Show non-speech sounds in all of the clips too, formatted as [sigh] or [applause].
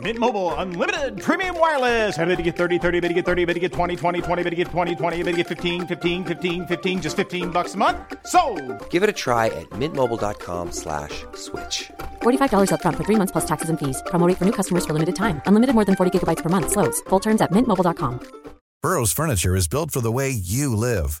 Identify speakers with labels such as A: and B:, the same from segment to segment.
A: Mint Mobile unlimited premium wireless. Ready to get 30, 30, bit to get 30, bit to get 20, 20, 20, bit to get 20, 20, bit to get 15, 15, 15, 15 just 15 bucks a month. So,
B: Give it a try at mintmobile.com slash switch.
C: $45 upfront for three months plus taxes and fees. Promo rate for new customers for limited time. Unlimited more than 40 gigabytes per month. Slows. Full terms at mintmobile.com.
D: Burrow's furniture is built for the way you live.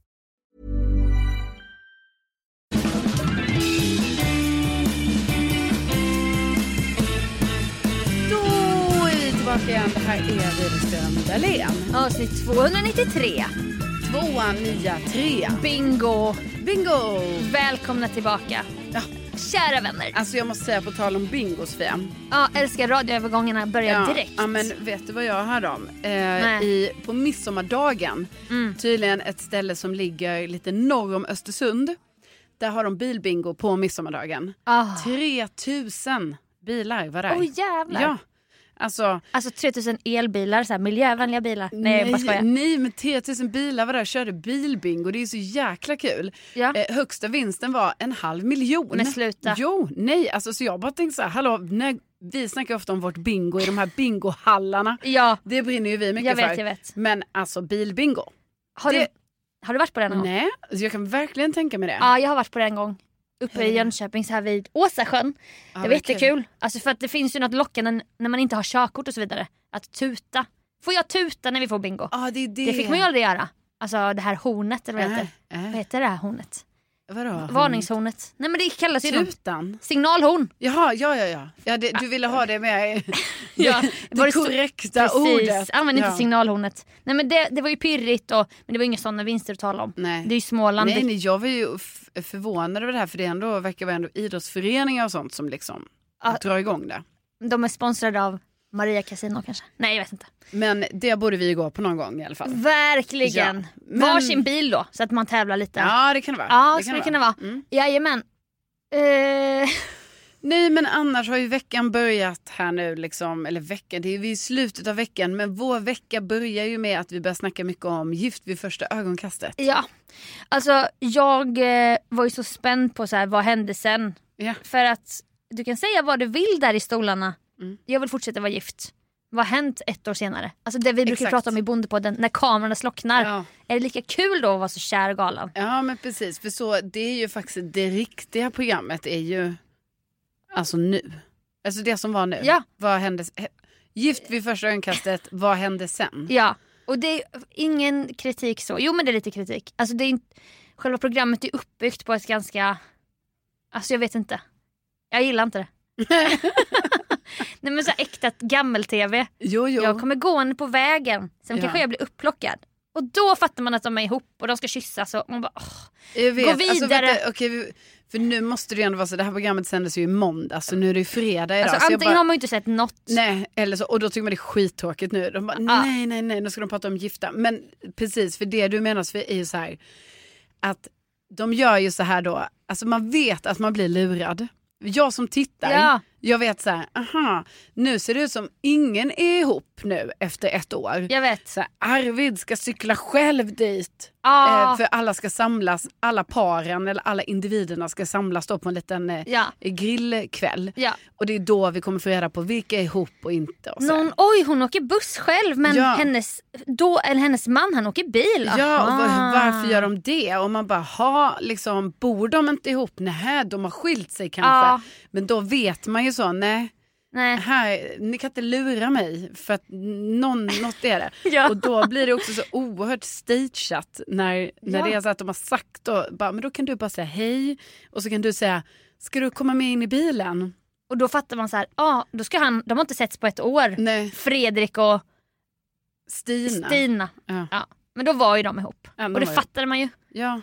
E: Tillbaka igen. Det här är Widerström Dahlén.
F: Avsnitt 293.
E: Tvåa, nia, trea.
F: Bingo!
E: Bingo!
F: Välkomna tillbaka.
E: Ja.
F: Kära vänner.
E: Alltså jag måste säga på tal om bingo Sofia.
F: Ja, älskar radioövergångarna. Börjar
E: Ja,
F: direkt.
E: ja men vet du vad jag hörde om? Eh, i, på midsommardagen,
F: Mm.
E: tydligen ett ställe som ligger lite norr om Östersund. Där har de bilbingo på midsommardagen.
F: Ah.
E: 3000 bilar var där.
F: Åh jävlar.
E: Ja. Alltså,
F: Alltså 3000 elbilar, så här, miljövänliga bilar. Nej, jag bara
E: nej men 3000 bilar var där och körde bilbingo. Det är så jäkla kul.
F: Ja.
E: Eh, högsta vinsten var en halv miljon.
F: Men sluta.
E: Jo, nej. Alltså, så jag bara tänkte så här, hallå, när, vi snackar ofta om vårt bingo i de här bingohallarna. [laughs]
F: Ja,
E: Det brinner ju vi mycket
F: jag vet,
E: för.
F: jag vet.
E: Men alltså bilbingo.
F: Har,
E: Det-
F: du, har du varit på den någon gång?
E: Nej, alltså, jag kan verkligen tänka mig det.
F: Ja, jag har varit på den en gång. Uppe i Jönköping så här vid Åsasjön. det var jättekul. Alltså för att det finns ju något lockande när man inte har körkort och så vidare. Att tuta. Får jag tuta när vi får bingo?
E: Ja, det, är det.
F: Det fick man ju aldrig göra. Alltså det här hornet eller vad
E: Äh,
F: heter.
E: äh.
F: Vad heter det här hornet?
E: Vadå?
F: Varningshornet. Nej men det kallas ju.
E: Tutan?
F: Signalhorn.
E: Jaha, ja, ja, ja. ja det, du ville ha det med [laughs]
F: Ja, [laughs]
E: det,
F: det
E: korrekta
F: Precis,
E: ordet.
F: använd inte
E: ja.
F: signalhornet. Nej men det, det var ju pirrigt och, men det var inga sådana vinster att tala om.
E: Nej.
F: Det är ju Småland.
E: Nej, nej, jag var ju förvånad över det här för det ändå, verkar vara ändå idrottsföreningar och sånt som liksom
F: Ja.
E: drar igång det.
F: De är sponsrade av Maria Casino kanske. Nej jag vet inte.
E: Men det borde vi ju gå på någon gång i alla fall.
F: Verkligen.
E: Ja, men-
F: Varsin bil då så att man tävlar lite.
E: Ja, det kan det vara.
F: Ja,
E: det
F: skulle det kunna vara.
E: Mm.
F: Jajamän. Eh, [laughs]
E: Nej, men annars har ju veckan börjat här nu, liksom, eller veckan, det är ju slutet av veckan, men vår vecka börjar ju med att vi börjar snacka mycket om gift vid första ögonkastet.
F: ja. Alltså jag eh, var ju så spänd på så här, vad hände sen?
E: Ja.
F: För att du kan säga vad du vill där i stolarna.
E: Mm.
F: Jag vill fortsätta vara gift. Vad har hänt ett år senare? Alltså det vi brukar
E: Exakt.
F: prata om i Bondepodden, när kamerorna slocknar.
E: Ja.
F: Är det lika kul då att vara så kär och galen?
E: Ja men precis, för så det är ju faktiskt det riktiga programmet är ju alltså nu. Alltså det som var nu.
F: Ja.
E: Vad hände? Gift vid första ögonkastet, vad hände sen?
F: Ja, och det är ingen kritik så. Jo men det är lite kritik. Alltså det är inte, själva programmet är uppbyggt på ett ganska, alltså jag vet inte. Jag gillar inte det. [laughs] Nej men så äkta gammel-tv.
E: Jo jo.
F: Jag kommer gående på vägen, sen
E: Ja.
F: kanske jag blir upplockad. Och då fattar man att de är ihop och de ska kyssas och man bara åh.
E: Jag vet.
F: Gå
E: Alltså,
F: vidare.
E: vänta, okej, vi- för nu måste det ju ändå vara så, det här programmet sändes ju i måndag så nu är det ju fredag idag.
F: Alltså, antingen
E: bara-
F: har man ju inte sett något.
E: Nej, eller så, och då tycker man det är skittråkigt nu. De bara,
F: Ja.
E: nej, nej, nej, nu ska de prata om gifta. Men precis, för det du menar Sofie, är ju så här att de gör ju så här då, alltså man vet att man blir lurad. Jag som tittar,
F: Ja.
E: Jag vet så här, aha, nu ser det ut som ingen är ihop nu efter ett år.
F: Jag vet.
E: Så här, Arvid ska cykla själv dit.
F: Ah.
E: Eh, för alla ska samlas, alla paren eller alla individerna ska samlas då på en liten eh,
F: Ja.
E: grillkväll.
F: Ja.
E: Och det är då vi kommer få reda på vilka är ihop och inte. Och.
F: Någon, oj hon åker buss själv men
E: Ja.
F: hennes, då, eller hennes man han åker bil.
E: Ja, och var, varför gör de det? Och man bara, ha, liksom, bor de inte ihop? Nej, de har skilt sig kanske.
F: Ja.
E: Men då vet man ju så, nej,
F: Nej.
E: här, ni kan inte lura mig för att någon, något är det. [laughs]
F: Ja.
E: Och då blir det också så oerhört stageat när, när
F: Ja.
E: det är så att de har sagt då, bara, men då kan du bara säga hej och så kan du säga, ska du komma med in i bilen?
F: Och då fattar man så här, ja då ska han, de har inte setts på ett år.
E: Nej,
F: Fredrik och
E: Stina.
F: Stina.
E: Ja.
F: Ja. Men då var ju de ihop.
E: Ja,
F: och det fattade man ju.
E: Ja.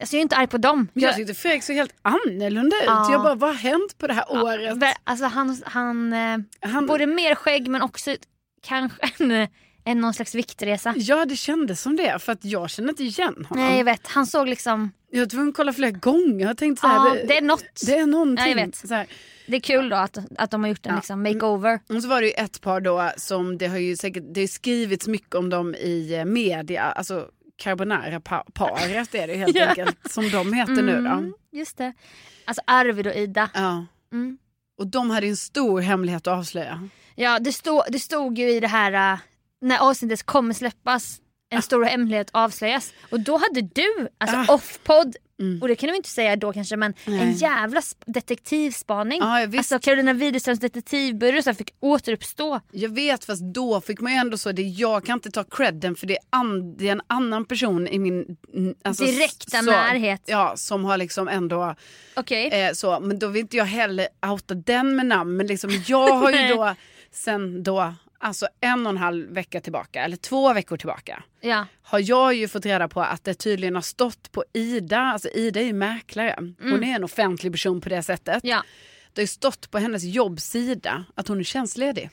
F: Alltså jag är inte arg på dem.
E: Men Jag tyckte Fredrik såg helt annorlunda ut.
F: Ja.
E: Jag bara, vad har hänt på det här året?
F: Alltså han, han, eh,
E: Han-
F: både mer skägg men också kanske [laughs] en, en någon slags viktresa.
E: Ja, det kändes som det. För att jag känner inte igen honom.
F: Nej jag vet, han såg liksom,
E: Jag var tvungen att kolla flera gånger. Jag tänkte så här,
F: ja, det är något.
E: det är någonting.
F: Ja, jag vet.
E: Så här.
F: Det är kul då att, att de har gjort en
E: Ja.
F: liksom makeover.
E: Och så var det ju ett par då som det har ju säkert det har skrivits mycket om dem i eh, media. Alltså carbonara-paret är det helt [laughs]
F: Ja.
E: enkelt som de heter nu då.
F: Mm, Just det. Alltså Arvid och Ida.
E: Ja.
F: Mm.
E: Och de hade en stor hemlighet att avslöja.
F: Ja det, stod, det stod ju i det här äh, när avsnittet kommer släppas en stor hemlighet avslöjas. Och då hade du, alltså
E: Ah.
F: off-podd,
E: Mm.
F: och det kan vi inte säga då kanske men en
E: Nej.
F: jävla sp- detektivspaning.
E: Ja,
F: alltså Carolina Widerströms detektivbyrå fick återuppstå.
E: Jag vet fast då fick man ju ändå så, det, jag kan inte ta credden för det är, an, det är en annan person i min alltså,
F: Direkta
E: så,
F: närhet.
E: Ja, som har liksom ändå
F: Okej.
E: Eh, så, men då vill inte jag heller outa den med namn. Men liksom, jag har ju [laughs] då sen då, alltså en och en halv vecka tillbaka, eller två veckor tillbaka,
F: Ja.
E: har jag ju fått reda på att det tydligen har stått på Ida, alltså Ida är ju mäklare, hon är en offentlig person på det sättet.
F: Ja.
E: Det har stått på hennes jobbsida att hon är tjänstledig.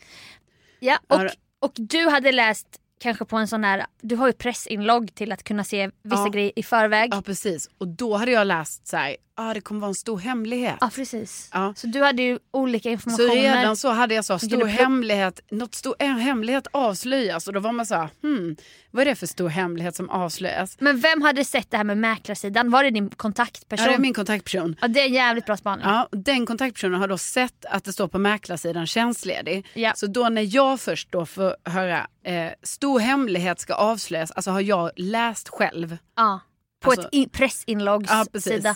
F: ja. Och,
E: Har-
F: och du hade läst kanske på en sån här, du har ju pressinlogg till att kunna se vissa
E: Ja.
F: grejer i förväg.
E: Ja precis, och då hade jag läst så här, ah, det kommer vara en stor hemlighet.
F: Ja precis.
E: Ja.
F: Så du hade ju olika
E: Så
F: informationer.
E: redan så hade jag så stor hemlighet, något stor en hemlighet avslöjas och då var man så här, hmm, vad är det för stor hemlighet som avslöjas?
F: Men vem hade sett det här med mäklarsidan? Var det din
E: Ja,
F: kontaktperson?
E: det är min kontaktperson.
F: Ja, det är en jävligt bra spaning.
E: Ja, den kontaktpersonen har då sett att det står på mäklarsidan tjänstledig.
F: Ja.
E: Så då när jag först då får höra eh, stor hemlighet ska avslöjas, alltså har jag läst själv.
F: Ja. På
E: Alltså-
F: ett in- pressinloggs
E: Ja, precis.
F: sida.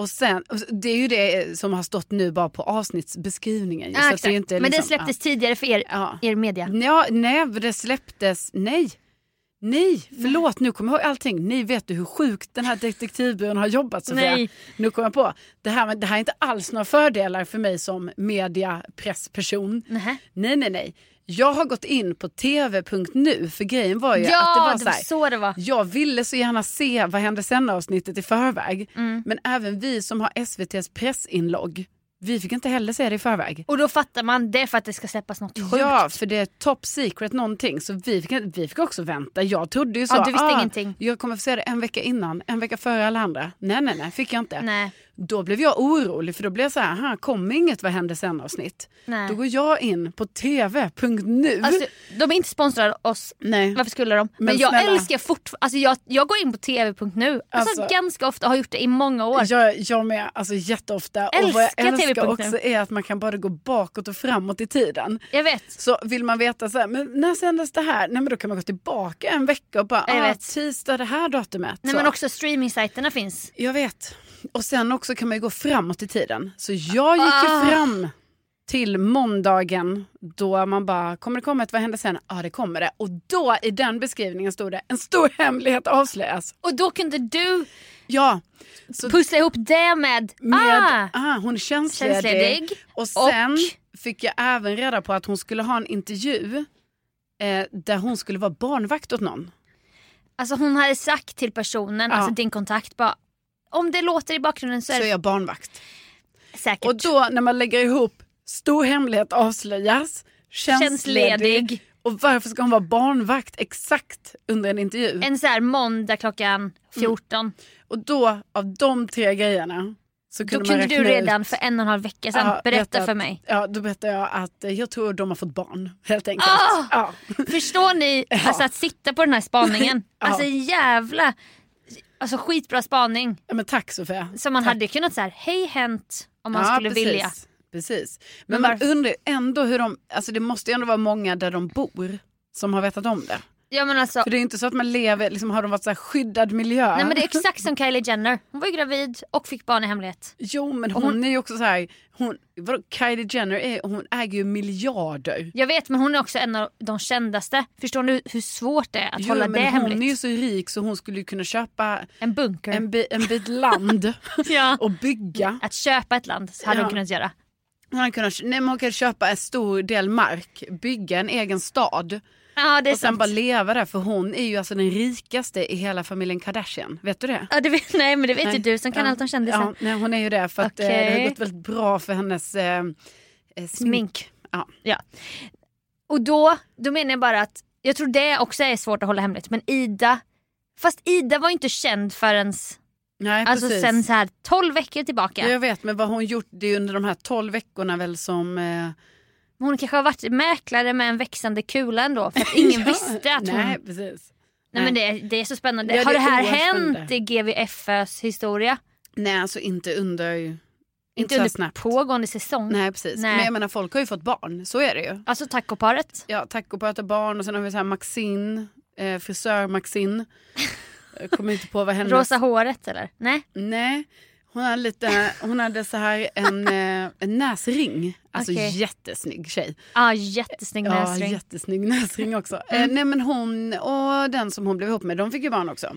E: Och sen, det är ju det som har stått nu bara på avsnittsbeskrivningen.
F: Ja,
E: det inte
F: Men det
E: liksom-
F: släpptes tidigare för er,
E: Ja.
F: er media.
E: Ja, nej, det släpptes, nej. Nej, förlåt nu kommer jag ihåg allting. Ni vet du hur sjukt den här detektivbyrån har jobbat Sofia.
F: Nej.
E: Nu kommer jag på, det här, det här är inte alls några fördelar för mig som mediapressperson.
F: Nähä.
E: Nej, nej, nej. Jag har gått in på tv.nu för grejen var ju
F: Ja,
E: att det var
F: det
E: så
F: var
E: här,
F: så det var.
E: Jag ville så gärna se Vad hände sen avsnittet i förväg.
F: Mm.
E: Men även vi som har SVTs pressinlogg, vi fick inte heller se det i förväg.
F: Och då fattar man, det för att det ska släppas något sjukt.
E: Ja, för det är top secret någonting. Så vi fick, vi fick också vänta. Jag trodde ju så.
F: Ja, du visste
E: ah,
F: ingenting.
E: Jag kommer få se det en vecka innan, en vecka före alla andra. Nej, nej, nej, fick jag inte.
F: Nej.
E: Då blev jag orolig för då blev jag så här, kommer inget Vad hände sen avsnitt.
F: Nej.
E: Då går jag in på tv.nu.
F: Alltså, de är inte sponsrade oss.
E: nej.
F: Varför skulle de? Men,
E: Men
F: jag
E: snälla.
F: älskar fortfarande, alltså jag, jag går in på tv.nu. Alltså,
E: Alltså-
F: ganska ofta, har gjort det i många år.
E: Jag, jag med, alltså jätteofta. och vad jag
F: Älskar
E: älskar också är att man kan bara gå bakåt och framåt i tiden.
F: Jag vet.
E: Så vill man veta så här, men när sändes det här? Nej men då kan man gå tillbaka en vecka och bara,
F: Jag
E: ah,
F: vet.
E: tisdag det här datumet.
F: Nej,
E: Så.
F: men också streamingsajterna finns.
E: Jag vet. Och sen också kan man ju gå framåt i tiden. Så jag gick ju
F: Ah.
E: fram till måndagen då man bara, kommer det komma ett vad händer sen? Ja det kommer det. Och då i den beskrivningen stod det, en stor hemlighet avslöjas.
F: Och då kunde du
E: Ja, så
F: pussla ihop det med,
E: med,
F: ah,
E: ah, hon är tjänstledig.
F: Tjänstledig.
E: Och sen
F: Och-
E: fick jag även reda på att hon skulle ha en intervju eh, där hon skulle vara barnvakt åt någon.
F: alltså hon hade sagt till personen,
E: Ja.
F: alltså din kontakt bara, om det låter i bakgrunden så
E: Så
F: är
E: är
F: det
E: jag barnvakt.
F: säkert.
E: Och då när man lägger ihop stor hemlighet avslöjas, tjänstledig och varför ska hon vara barnvakt exakt under en intervju?
F: En så här måndag klockan 14.
E: Och då av de tre grejerna så
F: Då
E: kunde man
F: kunde du
E: ut-
F: redan för en och en halv vecka sedan
E: Ja,
F: berätta
E: att-
F: för mig.
E: Ja, då berättade jag att eh, jag tror de har fått barn helt enkelt.
F: Ah!
E: Ja.
F: Förstår ni [laughs] alltså att sitta på den här spaningen? [laughs] Alltså jävla Alltså skitbra spaning.
E: Ja, men tack Sofia.
F: Som man
E: tack.
F: hade kunnat här, hej hänt om man
E: Ja,
F: skulle
E: precis.
F: vilja.
E: Precis.
F: Men
E: Men, man undrar ändå hur de, alltså det måste ju ändå vara många där de bor som har vetat om det.
F: Ja men alltså,
E: För det är inte så att man lever, liksom har de varit så här skyddad miljö?
F: nej men det är [laughs] exakt som Kylie Jenner. Hon var ju gravid och fick barn i hemlighet.
E: Jo men hon,
F: hon-
E: är ju också så här, hon, vadå, Kylie Jenner är, hon äger ju miljarder.
F: Jag vet men hon är också en av de kändaste. Förstår du hur svårt det är att
E: Jo,
F: hålla
E: men
F: det
E: hon
F: hemligt?
E: är ju så rik så hon skulle ju kunna köpa
F: En bunker.
E: en, bi, en bit land [laughs]
F: Ja.
E: och bygga.
F: Att köpa ett land hade
E: Ja.
F: hon kunnat göra.
E: Hon, hade kunnat, nej, men hon kan köpa en stor del mark, bygga en egen stad
F: Ja det är
E: och sen
F: sant.
E: bara leva där för hon är ju alltså den rikaste i hela familjen Kardashian. Vet du det?
F: Ja, det vet, nej men det vet
E: Nej.
F: ju du som kan
E: Ja.
F: allt om kändisar.
E: Ja, nej, hon är ju det för att eh, det har gått väldigt bra för hennes eh, eh, smink.
F: Smink.
E: Ja.
F: Ja. Och då, då menar jag bara att jag tror det också är svårt att hålla hemligt. Men Ida, fast Ida var ju inte känd förrän
E: Nej,
F: alltså
E: precis.
F: sen så här 12 veckor tillbaka.
E: Jag vet, men vad hon gjort det är under de här 12 veckorna väl som... Eh,
F: Hon kanske har varit mäklare med en växande kula ändå för att ingen [laughs]
E: Ja,
F: visste att hon...
E: Nej,
F: Nej,
E: precis.
F: men det, det är så spännande.
E: Ja,
F: har
E: det
F: det
E: är
F: här hänt i GVFÖs historia?
E: Nej, alltså inte under... Inte,
F: Inte under
E: snabbt.
F: pågående säsong?
E: Nej, precis.
F: Nej.
E: Men jag menar, folk har ju fått barn. Så är det ju.
F: Alltså tacoparet?
E: Ja, tacoparet barn och sen har vi så här Maxine, eh, frisör Maxine. [laughs] Jag kommer inte på vad hennes...
F: Rosa håret eller? Nej?
E: Nej, hon hade, lite, hon hade så här en, [laughs] eh, en näsring. Alltså
F: Okej.
E: jättesnygg tjej.
F: Ja, jättesnygg
E: Ja,
F: näsring. Mm.
E: jättesnygg näsring också. Eh, nej men hon och den som hon blev ihop med, de fick ju barn också.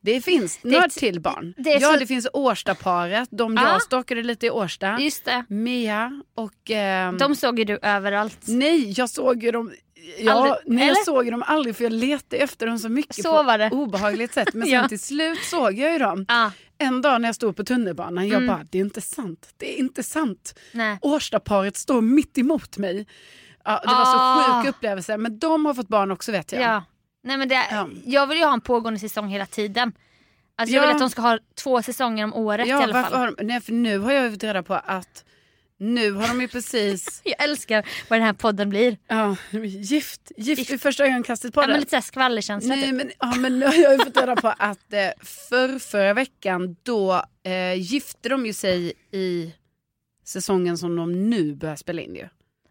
E: Det finns några till barn.
F: det
E: ja,
F: så-
E: det finns Årstaparet, de
F: Ja.
E: jag stalkade lite i Årsta.
F: Just det.
E: Mia och... ehm,
F: De såg ju du överallt.
E: Nej, jag såg ju dem... Ja,
F: Aldrig,
E: nej, jag såg dem aldrig för jag letade efter dem så mycket
F: Så
E: på
F: var det.
E: obehagligt sätt. Men [laughs] sen
F: Ja.
E: till slut såg jag ju dem.
F: Ah,
E: En dag när jag stod på tunnelbanan, jag
F: Mm.
E: bara, det är inte sant. Det är inte sant.
F: nej.
E: Årstaparet står mitt emot mig. Ja, det var
F: Ah.
E: så sjuk upplevelse. Men de har fått barn också vet jag.
F: Ja. Nej, men det,
E: Ja.
F: Jag vill ju ha en pågående säsong hela tiden. Alltså jag
E: Ja.
F: vill att de ska ha två säsonger om året i alla fall.
E: har de, nej, för nu har jag fått reda på att nu har de ju precis [laughs]
F: Jag älskar vad den här podden blir.
E: ja, gift, gift vid första ögonkastet på
F: Ja, men lite såhär skvallerkänsla
E: Nej,
F: typ.
E: men, ja, men nu har jag ju fått reda på att eh, för förra veckan då eh, gifte de ju sig i säsongen som de nu börjar spela in ju.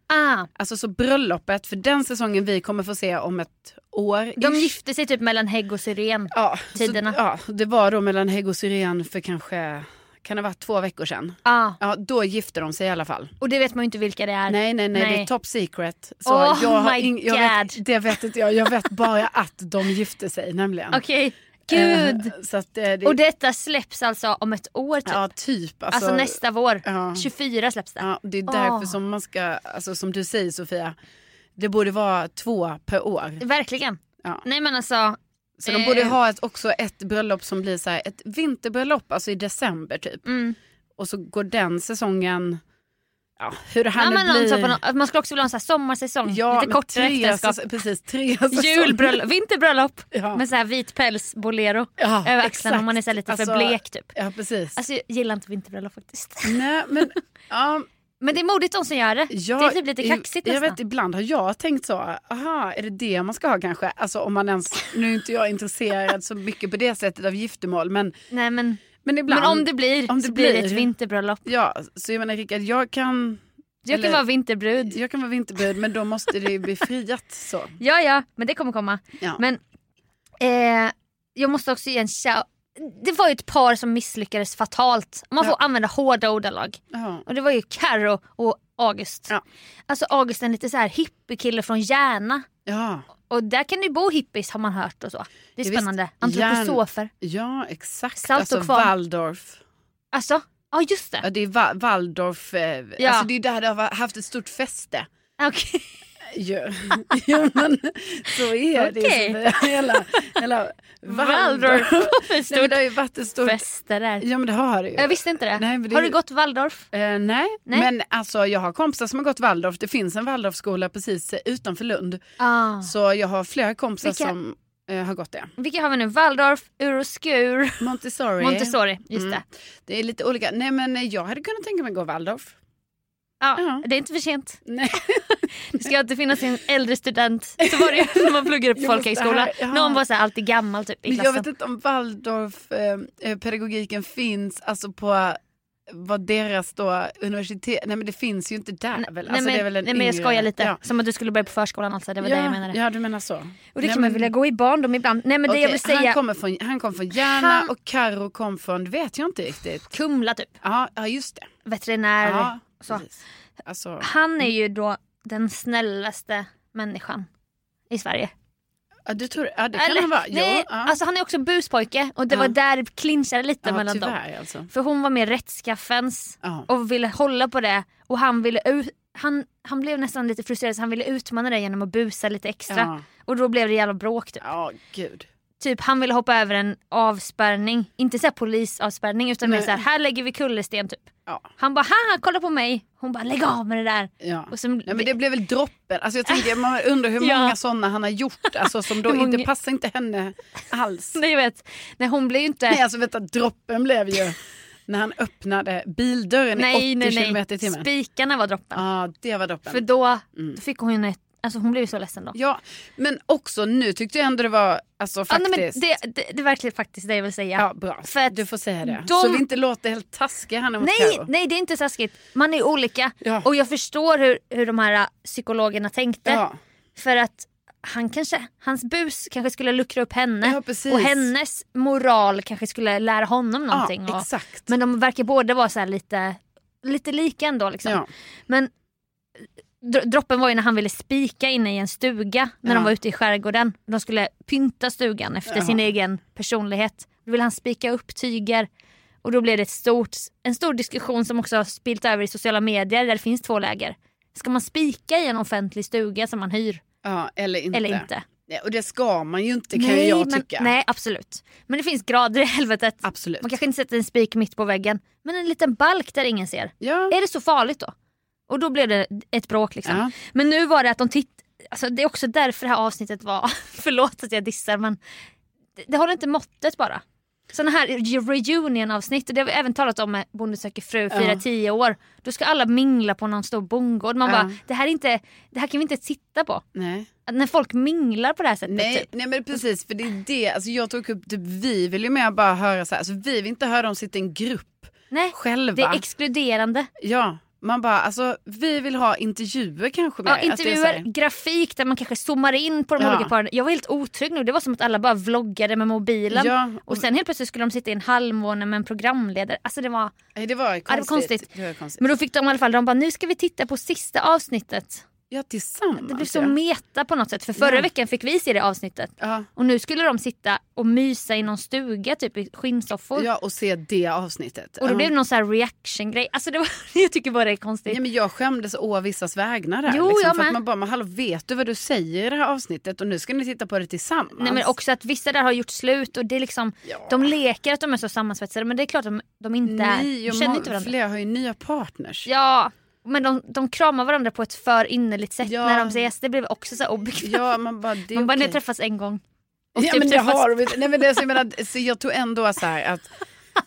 F: Ah,
E: Alltså så bröllopet för den säsongen vi kommer få se om ett år.
F: de gifte sig typ mellan Hägg och Syren.
E: ja,
F: tiderna.
E: Så, ja, det var då mellan Hägg och Syren för kanske, kan det ha varit två veckor sedan?
F: Ah,
E: Ja, då gifte de sig i alla fall.
F: och det vet man ju inte vilka det är.
E: Nej, nej, nej, det
F: Nej.
E: är top secret. Så
F: Oh
E: jag har
F: my
E: jag vet,
F: God.
E: det vet inte jag, jag vet bara att de gifte sig nämligen.
F: Okej, gud.
E: Eh, att, eh, det,
F: och detta släpps alltså om ett år typ.
E: Ja, typ. Alltså,
F: alltså, nästa vår.
E: ja.
F: 24 släpps det.
E: Ja, det är därför
F: Åh.
E: som man ska, alltså som du säger Sofia, det borde vara två per år.
F: Verkligen.
E: Ja.
F: Nej men alltså.
E: Så de
F: Eh.
E: borde ha ett, också ett bröllop som blir så här, ett vinterbröllop, alltså i december typ.
F: Mm.
E: Och så går den säsongen, ja hur det här
F: Ja,
E: nu blir.
F: någon- man skulle också vilja ha en här sommarsäsong.
E: ja,
F: lite kortare
E: tre
F: äktenskap.
E: Precis, tre.
F: Julbröllop, vinterbröllop [laughs]
E: Ja.
F: med så här vit päls, bolero
E: Ja,
F: över
E: exakt.
F: om man är så lite
E: Alltså,
F: för blek typ.
E: Ja, precis.
F: Alltså jag gillar inte vinterbröllop faktiskt.
E: Nej, men, [laughs] ja,
F: Men det är modigt de som gör det.
E: Ja,
F: det är typ lite kaxigt
E: Jag
F: nästan.
E: vet, ibland har jag tänkt så, aha, är det det man ska ha kanske? Alltså om man ens, nu är inte jag intresserad så mycket på det sättet av giftermål, men,
F: Nej men,
E: men ibland.
F: men om det blir
E: om det
F: så blir det ett vinterbröllop.
E: Ja, så jag menar Rickard, jag kan,
F: Jag
E: Eller-
F: kan vara vinterbrud.
E: jag kan vara vinterbrud men då måste det ju bli friat så.
F: Ja ja, men det kommer komma.
E: Ja.
F: Men eh, jag måste också ge en shout. Det var ju ett par som misslyckades fatalt. Man får
E: Ja.
F: använda hårda ordalag.
E: Ja.
F: Och det var ju Karo och August.
E: Ja.
F: Alltså August är en lite så här hippiekille från Järna.
E: Ja,
F: Och där kan det bo hippies har man hört och så. Det är
E: Ja,
F: spännande.
E: visst.
F: Antroposofer.
E: ja exakt.
F: Salt
E: alltså
F: kvarn.
E: Waldorf.
F: Alltså, ja just det.
E: Ja, det är Waldorf, eh, alltså det är där det har haft ett stort fäste.
F: Okej.
E: Jo, [laughs] jo men så är det.
F: Okej.
E: Sofia. Hela, hela
F: Waldorf.
E: Nej, men
F: Stort
E: det har ju varit ett stort...
F: fester där.
E: Ja men det har det ju.
F: Jag visste inte det.
E: Nej, det-
F: Har du gått Waldorf?
E: Eh, nej.
F: Nej.
E: men alltså jag har kompisar som har gått Waldorf. Det finns en Waldorfskola precis utanför Lund.
F: Ah.
E: Så jag har flera kompisar
F: Vilka?
E: som eh, har gått det.
F: Vilka har vi nu? Waldorf, Ur och Skur,
E: Montessori.
F: Montessori. Just
E: Mm.
F: det.
E: Det är lite olika. Nej men jag hade kunnat tänka mig att gå Waldorf.
F: Ja,
E: Ja.
F: Det är inte för sent.
E: Nej. [laughs]
F: Nej ska inte finnas en äldre student. Så var det ju när man pluggade på
E: det
F: folkhögskola.
E: ja.
F: Någon var så här alltid gammal typ i
E: Men
F: klassen.
E: jag vet inte om Waldorf-pedagogiken finns alltså på vad deras då universitet, nej men det finns ju inte där väl?
F: nej,
E: Alltså,
F: men,
E: det är väl
F: nej, men jag skojar lite.
E: Ja.
F: Som att du skulle börja på förskolan alltså. Det var det jag menade.
E: Ja du menar så.
F: Och det
E: Nej,
F: kan man
E: men-
F: vilja gå i barndom ibland. Nej men det jag vill säga.
E: han, kommer från, han kom från Järna
F: Han-
E: och Karo kom från, det vet jag inte riktigt.
F: Kumla typ.
E: Ja, ja just det.
F: Veterinär.
E: Ja,
F: så.
E: Alltså,
F: Han är ju då den snällaste människan i Sverige.
E: ja, du tror, ja det kan
F: Eller,
E: han vara.
F: nej,
E: ja.
F: Alltså han är också buspojke och det
E: Ja.
F: var där det clinchade lite
E: ja,
F: mellan dem.
E: tyvärr alltså.
F: För hon var mer rättskaffens
E: Ja.
F: och ville hålla på det. Och han, ville ut, han, han blev nästan lite frustrerad så han ville utmana det genom att busa lite extra. Och då blev det jävla bråk typ.
E: Ja, gud.
F: Typ han ville hoppa över en avspärrning. Inte så här polisavspärrning utan mer
E: Nej.
F: så här, här lägger vi kullersten typ.
E: Ja.
F: Han bara haha kolla på mig. Hon bara lägg av med det där.
E: Ja.
F: Och så,
E: Nej, men det blev väl droppen. Alltså jag tänker, man undrar hur [laughs]
F: Ja.
E: många sådana han har gjort. Alltså som då inte passar inte henne alls. [laughs]
F: Nej jag vet. Nej hon blev ju inte...
E: Nej alltså vänta, droppen blev ju när han öppnade bildörren i 80 kilometer i timmen.
F: Spikarna var droppen.
E: Ja, det var droppen.
F: För då,
E: Mm.
F: då fick hon ett, alltså hon blev ju så ledsen då.
E: Ja, men också nu tyckte jag ändå det var alltså
F: Ja,
E: faktiskt.
F: nej, men det, det, det är verkligen faktiskt det jag vill säga.
E: Ja, bra.
F: För att
E: du får säga det.
F: de-
E: Så vi inte låter helt taskiga här mot
F: Nej,
E: Karo.
F: nej det är inte taskigt. Man är olika.
E: Ja.
F: Och jag förstår hur, hur de här äh, psykologerna tänkte.
E: Ja.
F: För att han kanske, hans bus kanske skulle luckra upp henne.
E: Ja,
F: och hennes moral kanske skulle lära honom någonting.
E: Ja,
F: och-. Men de verkar båda vara så lite, lite lika ändå. Liksom.
E: Ja.
F: Men droppen var ju när han ville spika inne i en stuga när
E: Ja.
F: de var ute i skärgården. De skulle pynta stugan efter
E: Ja.
F: sin egen personlighet. Då ville han spika upp tyger. Och då blev det ett stort, en stor diskussion som också har spilt över i sociala medier där det finns två läger. Ska man spika i en offentlig stuga som man hyr
E: ja, eller inte.
F: eller inte?
E: Nej, och det ska man ju inte kan ju jag
F: men,
E: tycka.
F: nej absolut. Men det finns grader i helvetet.
E: Absolut.
F: Man kanske inte sätter en spik mitt på väggen. Men en liten balk där ingen ser.
E: Ja.
F: Är det så farligt då? Och då blev det ett bråk liksom.
E: Ja.
F: Men nu var det att de titt... Alltså, det är också därför det här avsnittet var... [laughs] Förlåt att jag dissar men det, det håller inte måttet bara. Sådana här reunion-avsnitt, och det har vi även talat om med Bonde söker fru, firar
E: Ja.
F: tio år. Då ska alla mingla på någon stor bondgård. Man
E: Ja.
F: bara, det här, är inte, det här kan vi inte titta på.
E: Nej.
F: När folk minglar på det här sättet.
E: Nej,
F: Typ.
E: nej men precis för det är det, alltså jag tog upp, typ, vi vill ju mer bara höra så här, alltså vi vill inte höra dem sitta i en grupp
F: Nej,
E: själva.
F: det är exkluderande.
E: Ja, man bara alltså vi vill ha intervjuer kanske mer.
F: Ja, intervjuer, grafik där man kanske zoomar in på de
E: Ja.
F: olika paren. Jag var helt otrygg nu. Det var som att alla bara vloggade med mobilen.
E: Ja,
F: Och sen helt plötsligt skulle de sitta i en halvmåne med en programledare. Alltså det var...
E: Det var konstigt.
F: Det var konstigt. Men då fick de i alla fall, de bara nu ska vi titta på sista avsnittet.
E: Ja, tillsammans.
F: Det blev så
E: ja.
F: meta på något sätt. För förra
E: Ja.
F: veckan fick vi se det avsnittet.
E: Ja.
F: Och nu skulle de sitta och mysa i någon stuga typ i skinnsoffor.
E: ja, och se det avsnittet.
F: Och då blev det någon så här reaction grej. Alltså det var, [laughs] jag tycker bara det är konstigt.
E: Ja, men jag skämdes å vissas vägnar där.
F: Jo,
E: liksom,
F: jag
E: för att man bara, men hallå vet du vad du säger i det här avsnittet och nu ska ni titta på det tillsammans.
F: Nej men också att vissa där har gjort slut och det är liksom, de leker att de är så sammansvetsade men det är klart att de, de inte är.
E: Ni
F: De känner inte varandra.
E: flera har ju nya partners.
F: Ja, men de, de kramar varandra på ett för innerligt sätt
E: Ja.
F: när de ses. Det blev också så obekvämt.
E: Ja, man bara, det
F: Man bara,
E: okej.
F: träffats en gång. Och
E: Ja
F: typ
E: men
F: träffas-
E: har. Nej men det så jag menar, så jag tog ändå så här att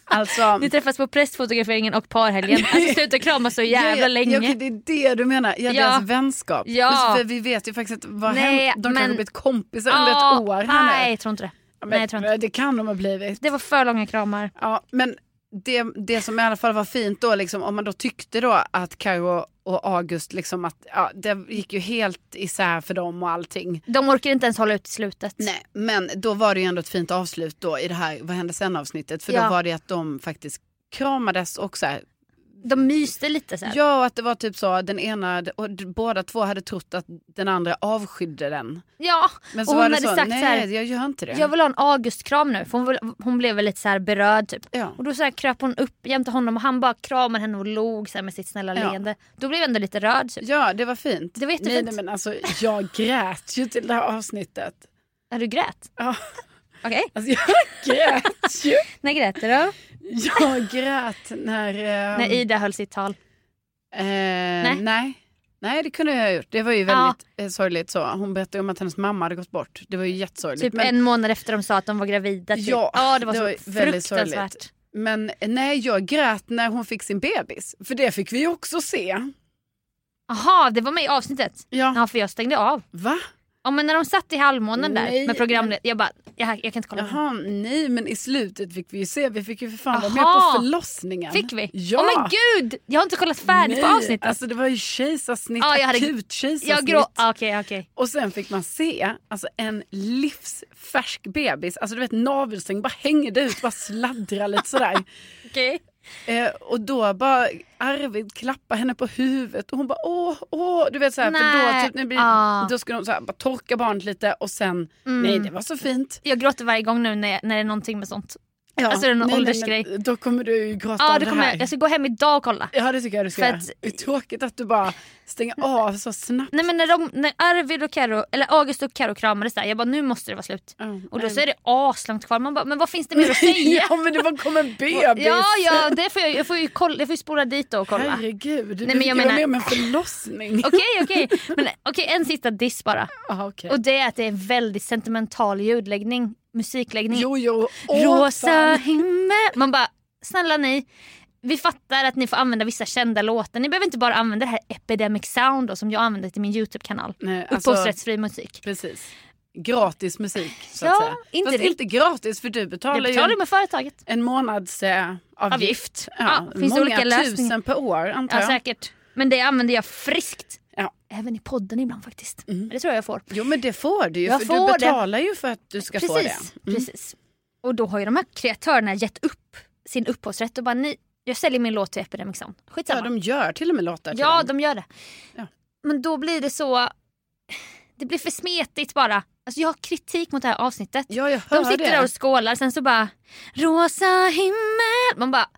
E: alltså. [laughs]
F: Ni träffas på prästfotograferingen och parhelgen. Alltså sluta kramas så [laughs] jävla
E: ja,
F: länge.
E: Ja, det är det du menar, ja,
F: Ja.
E: deras vänskap.
F: Ja.
E: För vi vet ju faktiskt att vad
F: Nej,
E: hänt, de kanske
F: men-
E: har blivit kompisar under ett år
F: Nej, jag tror inte det.
E: Ja,
F: nej, jag tror inte.
E: Det kan de ha blivit.
F: Det var för långa kramar.
E: Ja, men det, det som i alla fall var fint då, liksom, om man då tyckte då att Karo och August, liksom att, ja, det gick ju helt isär för dem och allting.
F: De orkar inte ens hålla ut till slutet.
E: Nej, men då var det ju ändå ett fint avslut då i det här Vad hände sen avsnittet. För
F: Ja.
E: då var det att de faktiskt kramades och så här,
F: De myste lite så här.
E: Ja, och att det var typ så den ena och båda två hade trott att den andra avskydde den.
F: Ja,
E: Men så
F: och
E: var
F: hon
E: det
F: hade
E: så,
F: sagt
E: nej
F: så här,
E: jag gör inte det.
F: jag vill ha en August-kram nu. För hon, vill, hon blev väl lite så här berörd typ.
E: Ja.
F: Och då så här kröp hon upp jämte honom och han bara kramade henne och log så här med sitt snälla
E: Ja.
F: leende. Då blev jag ändå lite rörd. Typ.
E: ja, det var fint.
F: Det var jättefint.
E: Nej, nej, men alltså, jag grät ju till det här avsnittet.
F: Har du grät?
E: Ja,
F: Okej,
E: alltså, jag [laughs] grät ju.
F: när grät du då?
E: Jag grät när... Eh,
F: När Ida höll sitt tal.
E: eh, nej. nej. det kunde jag ha gjort. Det var ju väldigt eh, sorgligt. så. Hon berättade om att hennes mamma hade gått bort. Det var ju jättesorgligt.
F: Typ
E: men,
F: en månad efter de sa att de var gravida. Typ.
E: Ja,
F: det var
E: det
F: så
E: var väldigt
F: fruktansvärt.
E: sorgligt. men nej, jag grät när hon fick sin bebis. För det fick vi ju också se.
F: Jaha, det var med i avsnittet?
E: Ja.
F: Ja, för jag stängde av.
E: Va?
F: Ja, men när de satt i halvmånen där
E: Nej,
F: med programledare, jag bara, jag, jag kan inte kolla på.
E: Jaha, nej men i slutet fick vi ju se, vi fick ju för fan vara med på förlossningen.
F: Fick vi?
E: Ja.
F: Oh men gud! Jag har inte kollat färdigt på
E: Nej,
F: avsnittet.
E: Alltså det var ju kejsarsnitt,
F: Ja, jag hade-
E: akut kejsarsnitt.
F: grå... ah, Okej, okej.
E: Och sen fick man se alltså, en livsfärsk bebis, alltså du vet navelsträng bara hänger det ut, bara sladdrar lite sådär. [laughs]
F: Okej.
E: Eh, och då bara Arvid klappar henne på huvudet och hon bara åh, åh. Du vet såhär, för då, typ, när blir,
F: Ah.
E: då skulle de så här, bara torka barnet lite och sen, nej det var så fint.
F: Jag gråter varje gång nu när, jag, när det är någonting med sånt.
E: Ja,
F: Alltså, det är någon
E: nej,
F: åldersgrej.
E: Då kommer du ju gråta
F: Ja, det kommer,
E: här.
F: jag, ska gå hem idag och kolla.
E: Ja det tycker jag du ska
F: För att-
E: Det är tråkigt att du bara stänger av så snabbt.
F: Nej men när, de, när Arvid och Karo, eller August och Karo kramades där, jag bara nu måste det vara slut.
E: Ja,
F: Och då
E: nej.
F: så är det aslångt kvar, man bara men vad finns det mer att säga? [laughs]
E: ja men det var kom en bebis.
F: ja, ja, det får jag, jag, får ju kolla, jag får ju spola dit och kolla.
E: Herregud, du
F: Nej, men jag menar-
E: med om en förlossning. [laughs]
F: Okej, okej. Men okej, en sista diss bara.
E: Aha, okej.
F: Och det är att det är en väldigt sentimental ljudläggning, musikläggning.
E: Jo jo. Åh,
F: Rosa
E: fan.
F: himmel. Man bara, snälla ni. Vi fattar att ni får använda vissa kända låtar. Ni behöver inte bara använda det här Epidemic Sound då, som jag använder till min YouTube-kanal.
E: Alltså-
F: Upphovsrättsfri musik.
E: Precis. Gratis musik så
F: Ja,
E: att säga.
F: inte
E: Fast
F: det-
E: inte gratis för du betalar
F: betalar
E: ju
F: med företaget.
E: en månads eh, avgift. Ja,
F: Ja, finns
E: många
F: olika lösningar.
E: tusen per år antar
F: Ja,
E: jag.
F: säkert. Men det använder jag friskt.
E: Ja.
F: Även i podden ibland faktiskt. Det tror jag jag får.
E: Jo men det får du ju
F: Jag får
E: du
F: det.
E: betalar ju för att du ska få det.
F: Precis, precis. Och då har ju de här kreatörerna gett upp sin upphovsrätt och bara ni, jag säljer min låt till Epidemic Sound. Skitsamma.
E: Ja de gör till och med låtar till
F: Ja,
E: den.
F: de gör det.
E: Ja.
F: Men då blir det så... Det blir för smetigt bara. Alltså jag har kritik mot det här avsnittet.
E: Ja jag hör
F: De sitter
E: det.
F: där och skålar, sen så bara Rosa himmel. Man bara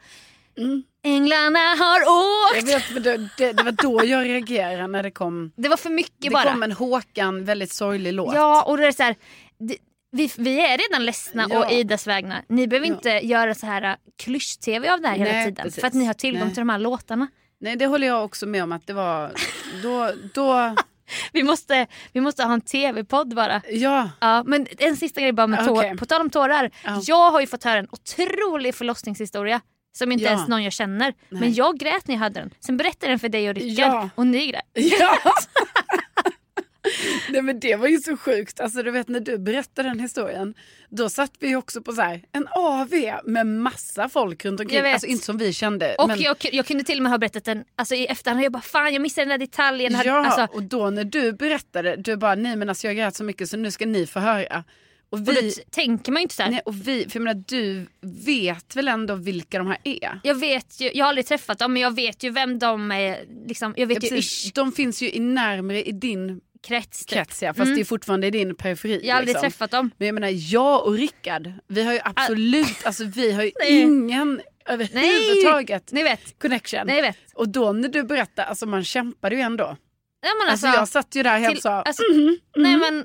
E: Mm.
F: Änglarna har
E: Jag
F: åkt.
E: vet, men det, det, det var då jag reagerade när det kom.
F: Det var för mycket
E: Det
F: bara.
E: kom en Håkan väldigt sorglig låt.
F: Ja, och då är det så här, det, vi, vi är redan ledsna
E: Ja.
F: och Idas vägnar. Ni behöver
E: Ja.
F: inte göra så här äh, klysch-tv av det här hela
E: Nej,
F: tiden.
E: precis.
F: För att ni har tillgång
E: Nej.
F: till de här låtarna.
E: Nej det håller jag också med om att det var då, då [laughs]
F: Vi måste, vi måste ha en tv-podd bara.
E: ja.
F: Ja, men en sista grej bara med tår.
E: Okej.
F: På tal om tårar.
E: Ja.
F: Jag har ju fått höra en otrolig förlossningshistoria. Som inte
E: Ja.
F: ens någon jag känner. Men jag grät när jag hörde den. Sen berättade jag den för dig och Rickard.
E: Ja.
F: Och ni grät. [laughs]
E: Ja. [laughs] Nej men det var ju så sjukt. Alltså du vet när du berättade den historien. Då satt vi också på så här, en AV med massa folk runt omkring. Alltså inte som vi kände.
F: Och
E: men,
F: jag, jag kunde till och med ha berättat den alltså, i efterhand. Jag bara fan jag missade den där detaljen.
E: ja,
F: Alltså,
E: och då när du berättade, du bara nej men alltså jag grät så mycket så nu ska ni få höra. Och
F: och
E: vi,
F: t- tänker man ju inte så här.
E: nej, och vi för jag menar du vet väl ändå vilka de här är?
F: Jag vet ju, jag har aldrig träffat dem men jag vet ju vem de är. Liksom, jag
E: Ja,
F: vet ju
E: precis.
F: ish,
E: De finns ju i närmare i din
F: krets. Typ.
E: krets ja, fast det är fortfarande i din periferi.
F: Jag har aldrig
E: liksom.
F: träffat dem.
E: Men jag menar jag och Rickard, vi har ju absolut, alltså vi har ju [laughs]
F: Nej.
E: ingen överhuvudtaget
F: Ni vet.
E: connection.
F: Nej, vet.
E: Och då när du berättar, alltså man kämpade ju ändå.
F: Ja,
E: Alltså,
F: alltså,
E: jag satt ju där helt
F: till-
E: så,
F: alltså, Nej men,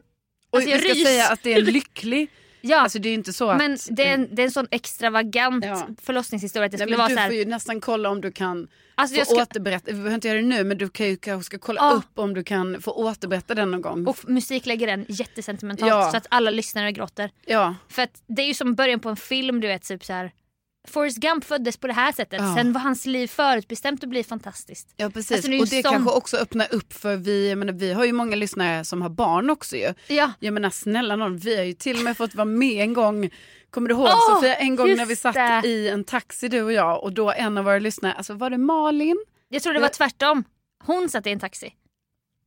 E: och
F: alltså, jag
E: ska
F: rys.
E: säga att det är en [laughs] lycklig,
F: ja.
E: alltså det är inte så att...
F: men det är, en, det är en sån extravagant
E: Ja.
F: förlossningshistoria att det
E: Nej,
F: skulle
E: men
F: vara
E: du
F: så här,
E: får ju nästan kolla om du kan
F: Alltså,
E: få
F: jag ska-
E: återberätta, vi behöver inte göra det nu men du kan ju kanske kolla
F: Ja.
E: upp om du kan få återberätta den någon gång.
F: och musik lägger den jättesentimentalt
E: Ja.
F: så att alla lyssnare gråter.
E: Ja,
F: För att det är ju som början på en film du vet typ så här. Forrest Gump föddes på det här sättet.
E: Ja.
F: Sen var hans liv förutbestämt att bli fantastiskt.
E: ja precis.
F: Alltså, det
E: och det
F: sån-
E: kanske också öppnar upp för vi, menar, vi har ju många lyssnare som har barn också ju.
F: Ja.
E: Jag menar snälla någon, vi har ju till och med fått vara med en gång. Kommer du ihåg
F: Åh,
E: Sofia, en gång när vi satt
F: det.
E: i en taxi du och jag och då en av våra lyssnare, alltså var det Malin?
F: Jag tror det var tvärtom. Hon satt i en taxi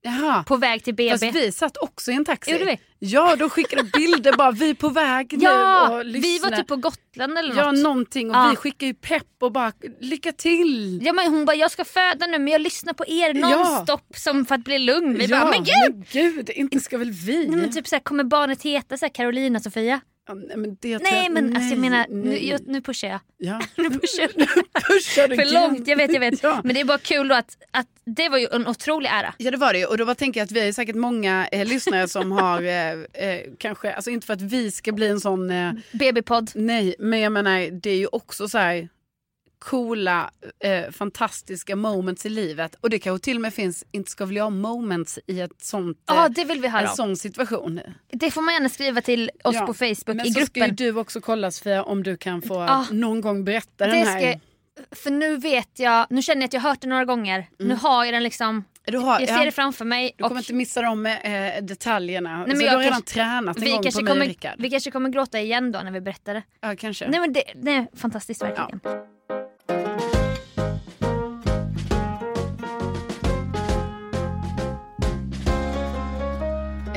E: Jaha.
F: på väg till BB.
E: Fast vi satt också i en taxi.
F: Gjorde vi?
E: Ja, de skickade bilder bara, vi är på väg nu
F: Ja,
E: och
F: vi var typ på Gotland eller
E: Ja,
F: något.
E: någonting och
F: Ja.
E: vi skickar ju pepp och bara lycka till.
F: Ja, men hon bara, jag ska föda nu men jag lyssnar på er
E: Ja.
F: nonstop som för att bli lugn. Vi
E: ja,
F: bara, men gud!
E: men gud, inte ska väl vi?
F: Nej, men typ såhär, kommer barnet heta såhär Carolina Sofia?
E: Nej, men det
F: Nej
E: jag-
F: men alltså jag
E: nej,
F: menar, nu,
E: nej.
F: jag, nu pushar jag.
E: Ja. [laughs]
F: Nu pushar jag. [laughs]
E: Pushar du
F: För långt, jag vet jag vet. [laughs]
E: Ja.
F: Men det är bara kul då att, att det var ju en otrolig ära.
E: Ja det var det och då bara tänker jag att vi är säkert många eh, lyssnare som har eh, eh, kanske, alltså inte för att vi ska bli en sån, eh,
F: BB-podd.
E: nej men jag menar det är ju också så här coola, eh, fantastiska moments i livet och det kanske till och med finns, inte ska väl jag moments i ett sånt, eh,
F: Ja det vill vi höra
E: en sån situation.
F: Det får man gärna skriva till oss
E: Ja,
F: på Facebook
E: Men
F: i
E: så ska ju
F: gruppen.
E: du också kolla Sofia om du kan få
F: Ja.
E: någon gång berätta den
F: Det
E: här.
F: ska, för nu vet jag, nu känner jag att jag har hört det några gånger.
E: Mm.
F: Nu har jag den liksom
E: har,
F: Jag ser
E: ja,
F: det framför mig.
E: du kommer inte missa de eh, detaljerna.
F: men
E: så
F: jag
E: du har redan
F: kanske-
E: tränat en
F: vi,
E: gång
F: kanske
E: på mig
F: kommer,
E: Rickard.
F: vi kanske kommer gråta igen då när vi berättar det.
E: Ja, kanske.
F: Nej men det, det är fantastiskt verkligen.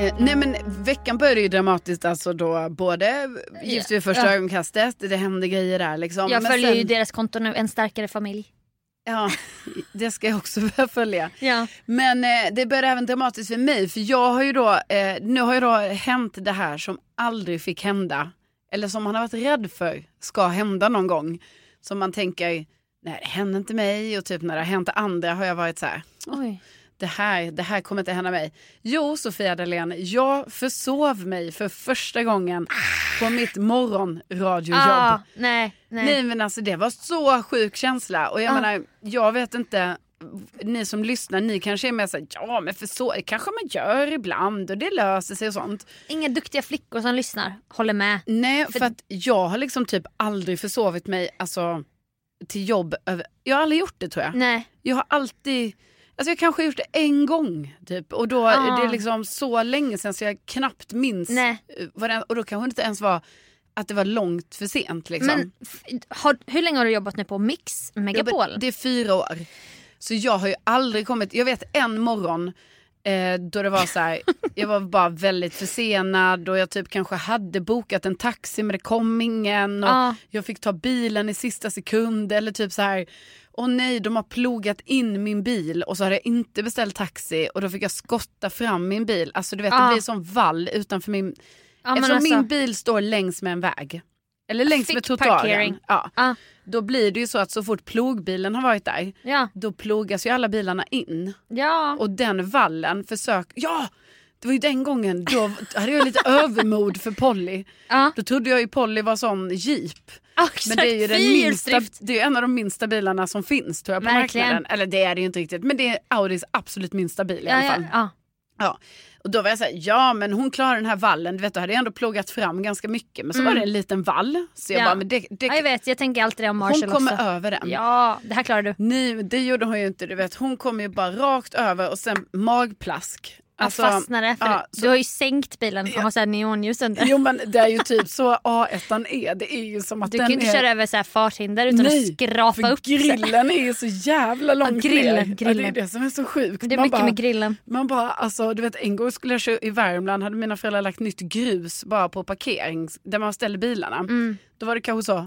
E: Eh, nej men veckan började ju dramatiskt alltså då både Gift vid första
F: Ja.
E: ögonkastet, det hände grejer där liksom.
F: Jag
E: Men
F: följer
E: sen-
F: ju deras konto nu, En starkare familj.
E: Ja, [laughs] det ska jag också [laughs] börja följa.
F: Ja.
E: Men eh, det började även dramatiskt för mig för jag har ju då, eh, nu har ju då hänt det här som aldrig fick hända. Eller som man har varit rädd för ska hända någon gång. Som man tänker, nej det hände inte mig och typ när det har hänt andra har jag varit så här,
F: Oj.
E: Det här, det här kommer inte hända mig. Jo, Sofia Dalén, jag försov mig för första gången på mitt morgonradiojobb.
F: Ah, nej, nej.
E: Nej men alltså det var så sjuk känsla och jag
F: Ah.
E: menar, jag vet inte, ni som lyssnar, ni kanske är mer såhär, ja men för så kanske man gör ibland och det löser sig och sånt.
F: Inga duktiga flickor som lyssnar håller med.
E: Nej, för,
F: För-
E: att jag har liksom typ aldrig försovit mig alltså, till jobb. Jag har aldrig gjort det tror jag.
F: Nej.
E: Jag har alltid, alltså jag kanske har gjort det en gång typ och då är
F: Ah.
E: det liksom så länge sedan så jag knappt minns.
F: Nej.
E: eh, det, och då kanske det inte ens var att det var långt för sent liksom.
F: Men har, hur länge har du jobbat nu på Mix Megapol?
E: Det är fyra år. Så jag har ju aldrig kommit, jag vet en morgon eh, då det var så här, [laughs] jag var bara väldigt försenad och jag typ kanske hade bokat en taxi men det kom ingen och
F: Ja.
E: jag fick ta bilen i sista sekund eller typ så här Åh nej, de har plogat in min bil och så hade jag inte beställt taxi och då fick jag skotta fram min bil. Alltså du vet,
F: Ja.
E: det blir som vall utanför min...
F: Men
E: Eftersom
F: alltså-
E: min bil står längs med en väg. Eller längs
F: Fick
E: med trottoaren. Ja.
F: Ja.
E: Då blir det ju så att så fort plogbilen har varit där,
F: Ja.
E: då plogas ju alla bilarna in.
F: Ja.
E: Och den vallen försök... Ja! Det var ju den gången, då hade jag lite [laughs] övermod för Polly.
F: ja.
E: Då trodde jag ju Polly var sån jeep.
F: Ja,
E: Men det är ju den minsta, det är en av de minsta bilarna som finns tror jag på
F: Verkligen.
E: marknaden. Eller det är det ju inte riktigt, men det är Audis absolut minsta bil i alla fall.
F: ja, ja.
E: Och då var jag såhär, ja men hon klarar den här vallen, du vet då hade jag ändå plogat fram ganska mycket. Men så var det en liten vall. Så jag
F: Mm. Ja.
E: bara, men det, det,
F: ja, jag vet, jag tänker alltid det om
E: hon
F: Marshall
E: kommer
F: också.
E: över den.
F: Ja, det här klarar du.
E: Nej, det gjorde hon ju inte. Du vet, hon kom ju bara rakt över och sen magplask.
F: Alltså, fastnade. För
E: ja,
F: du
E: så,
F: har ju sänkt bilen och har så här neonljus under. [laughs]
E: jo men det är ju typ så A1 är. Det är ju som att
F: du
E: den
F: kan inte
E: är...
F: köra över så här farthinder utan
E: Nej,
F: att skrapa upp.
E: grillen är ju så jävla långt
F: grillen,
E: ner. Ja, det är
F: grillen.
E: det som är så sjukt.
F: Det är
E: Man
F: mycket
E: bara,
F: med grillen.
E: Man bara, alltså du vet en gång skulle jag köra i Värmland hade mina föräldrar lagt nytt grus bara på parkering där man ställer bilarna.
F: Mm.
E: Då var det kanske så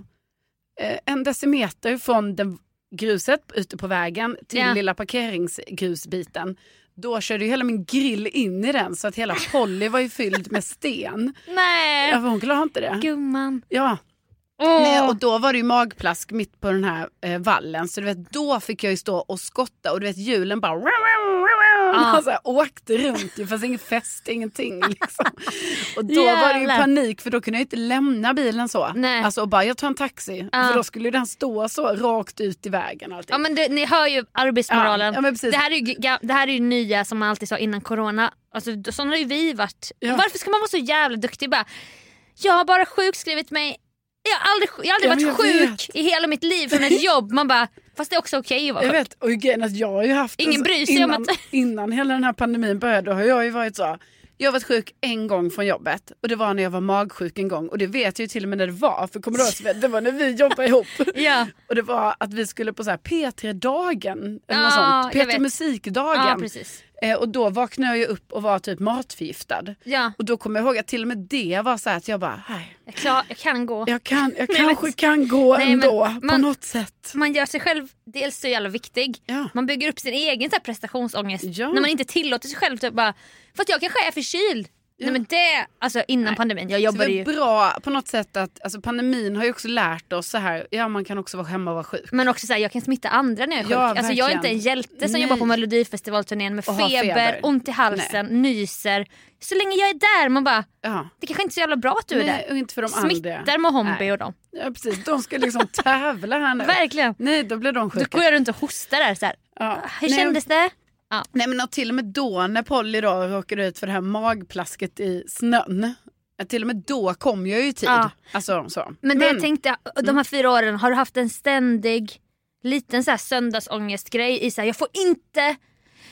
E: eh, en decimeter från den gruset ute på vägen till
F: Ja.
E: lilla parkeringsgrusbiten. Då körde ju hela min grill in i den så att hela Polly var ju fylld med sten.
F: Nej,
E: Ja, för hon klarade inte det.
F: gumman.
E: Ja.
F: Åh.
E: Nej, och då var det ju magplask mitt på den här eh, vallen så du vet då fick jag ju stå och skotta och du vet hjulen bara
F: Ah.
E: så här, åkte runt det fanns ingen fäste ingenting liksom. Och då var det ju
F: Jävlar.
E: panik för då kunde jag inte lämna bilen så.
F: Nej.
E: Alltså och bara jag tar en taxi
F: Ah.
E: för då skulle den stå så rakt ut i vägen.
F: Ja men det, ni hör ju arbetsmoralen.
E: Ja, ja,
F: det, här är ju, det här är ju nya som man alltid sa innan corona. Alltså, sån har ju vi varit.
E: Ja.
F: Varför ska man vara så jävla duktig? Bara, jag har bara sjukskrivit mig. Jag har aldrig, jag har aldrig
E: Ja,
F: varit
E: jag
F: sjuk
E: vet.
F: i hela mitt liv från ett jobb. Man bara, fast det är också okej att vara
E: Jag
F: sjuk.
E: vet, och grejen att jag har ju haft...
F: Ingen bryr sig om
E: innan,
F: att- [laughs]
E: innan hela den här pandemin började har jag ju varit så. Jag har varit sjuk en gång från jobbet och det var när jag var magsjuk en gång och det vet jag ju till och med när det var för kommer du ihåg [laughs] det var när vi jobbade ihop.
F: Ja.
E: Och det var att vi skulle på så här P3-dagen eller
F: Ja,
E: något sånt.
F: jag vet.
E: P3 Musikdagen.
F: Ja, precis.
E: Eh, och då vaknade jag upp och var typ matförgiftad.
F: Ja.
E: Och då kommer jag ihåg att till och med det var så att jag bara, nej,
F: Jag, klar, jag kan gå.
E: jag, kan, jag [laughs]
F: Nej,
E: kanske
F: men-
E: kan gå
F: Nej, men
E: ändå på
F: man-
E: något sätt.
F: Man gör sig själv dels så jävla viktig.
E: Ja.
F: Man bygger upp sin egen så här prestationsångest.
E: Ja.
F: När man inte tillåter sig själv typ bara, för att jag kanske är förkyld. Nej men det, alltså innan pandemin, jag
E: Så
F: jobbade
E: det
F: ju
E: är bra på något sätt att alltså pandemin har ju också lärt oss så här, ja man kan också vara hemma och vara sjuk.
F: Men också såhär, jag kan smitta andra när jag är sjuk.
E: Ja,
F: alltså, jag är inte en hjälte som
E: Nej.
F: jobbar på melodifestivalturnén med feber,
E: feber.
F: ont i halsen, nyser. Så länge jag är där, man bara,
E: Ja.
F: det kanske inte är så jävla bra att du är
E: Nej,
F: där.
E: och inte för de andra.
F: Smittar Mohombi
E: Nej.
F: och dem.
E: Ja precis, de ska liksom tävla här nu. [laughs]
F: Verkligen.
E: Nej då blir de
F: Då
E: sjuka.
F: går jag runt och hostar där. Så här.
E: Ja.
F: Hur
E: Nej,
F: kändes det? Ja.
E: Nej men och till och med då när Polly då råkade ut för det här magplasket i snön. Till och med då kom jag ju i tid.
F: Ja.
E: Alltså, så.
F: Men det jag tänkte, de
E: Mm.
F: här fyra åren, har du haft en ständig liten så här söndagsångestgrej i så här, jag får inte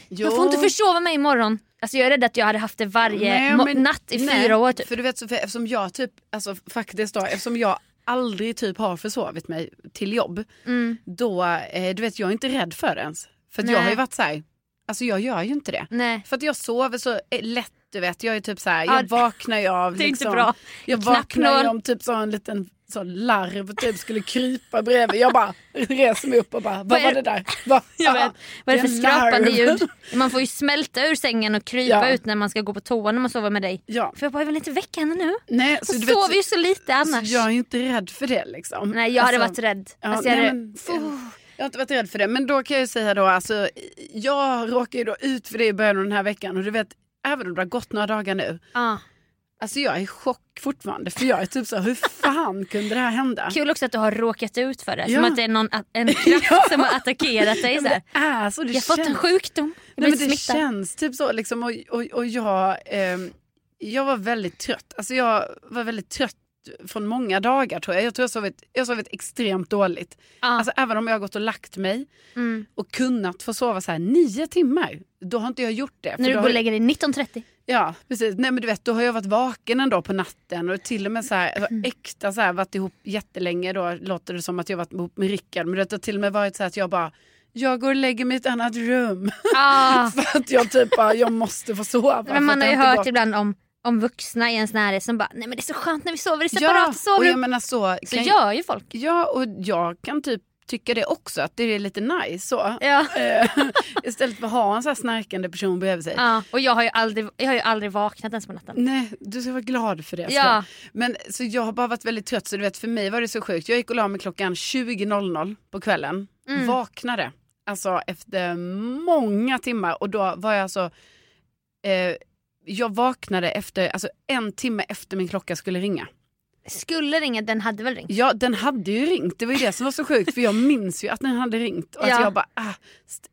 E: Jo.
F: Jag får inte försova mig imorgon. Alltså jag är rädd att jag hade haft det varje
E: Nej, men-
F: natt i
E: nej,
F: fyra år typ.
E: För du vet Sofia, eftersom jag typ, alltså faktiskt då, eftersom jag aldrig typ har försovit mig till jobb.
F: Mm.
E: Då, eh, du vet jag är inte rädd för det ens. För jag har ju varit så här, alltså jag gör ju inte det.
F: Nej.
E: För att jag sover så eh, lätt du vet, jag är typ så här,
F: Ja,
E: jag vaknar ju av [laughs]
F: det är inte
E: liksom,
F: bra.
E: Jag vaknar ju om typ så en liten så larv typ skulle krypa bredvid. Jag bara reser mig upp och bara, vad var det där? Va? [laughs]
F: Jag vet. Vad är det för skrapande ljud? Man får ju smälta ur sängen och krypa
E: Ja.
F: ut när man ska gå på toa när man sover med dig.
E: Ja.
F: För jag bara, jag vill inte väcka henne nu.
E: Nej,
F: Hon
E: så du vet,
F: sover ju så lite
E: så
F: annars.
E: jag är ju inte rädd för det liksom.
F: Nej jag hade
E: Alltså,
F: varit rädd.
E: Ja,
F: alltså, jag,
E: nej,
F: hade...
E: men, jag har inte varit rädd för det. Men då kan jag säga då, alltså, jag råkade ju då ut för det i början av den här veckan. Och du vet, även om det har gått några dagar nu.
F: Ja.
E: Alltså jag är i chock fortfarande. För jag är typ så hur fan kunde det här hända?
F: Kul också att du har råkat ut för det.
E: Ja.
F: Som att det är någon, en [laughs] kraft som har attackerat dig.
E: Ja,
F: Så här.
E: det är så, det
F: Jag har fått en
E: känns-
F: sjukdom. Jag
E: Nej, men det
F: smittad.
E: känns typ så liksom och, och, och jag, ehm, jag var väldigt trött. Alltså jag var väldigt trött från många dagar tror jag. Jag tror jag sovit, jag sovit extremt dåligt.
F: Ja.
E: Alltså även om jag har gått och lagt mig
F: Mm.
E: och kunnat få sova så här nio timmar. Då har inte jag gjort det.
F: När du går och lägger dig 19.30.
E: Ja precis, nej men du vet då har jag varit vaken en dag på natten och till och med så här, alltså, äkta så här varit ihop jättelänge då låter det som att jag varit ihop med Rickard men det har till och med varit så här att jag bara jag går och lägger mig i ett annat rum.
F: Ah. [laughs]
E: för att jag typ bara, jag måste få sova.
F: Men man har ju hört
E: gått.
F: ibland om, om vuxna i ens närhet som bara nej men det är så skönt när vi sover i
E: Ja,
F: separata
E: och
F: sovrum.
E: jag menar så.
F: så
E: kan-
F: gör ju folk.
E: Ja och jag kan typ tycka det också att det är lite nice så.
F: Ja.
E: Eh, [laughs] Istället för att ha en så här snarkande person bredvid sig.
F: Ja, och jag har, ju aldrig, jag har ju aldrig vaknat ens på natten.
E: Nej, du ska vara glad för det.
F: Ja.
E: jag. Men så jag har bara varit väldigt trött så du vet för mig var det så sjukt. Jag gick och la mig klockan 20.00 på kvällen.
F: Mm.
E: Vaknade. Alltså efter många timmar och då var jag alltså eh, jag vaknade efter, alltså en timme efter min klocka skulle ringa.
F: Skulle ringa, den hade väl ringt?
E: Ja den hade ju ringt, det var ju det som var så sjukt för jag minns ju att den hade ringt och
F: Ja.
E: att jag bara, ah,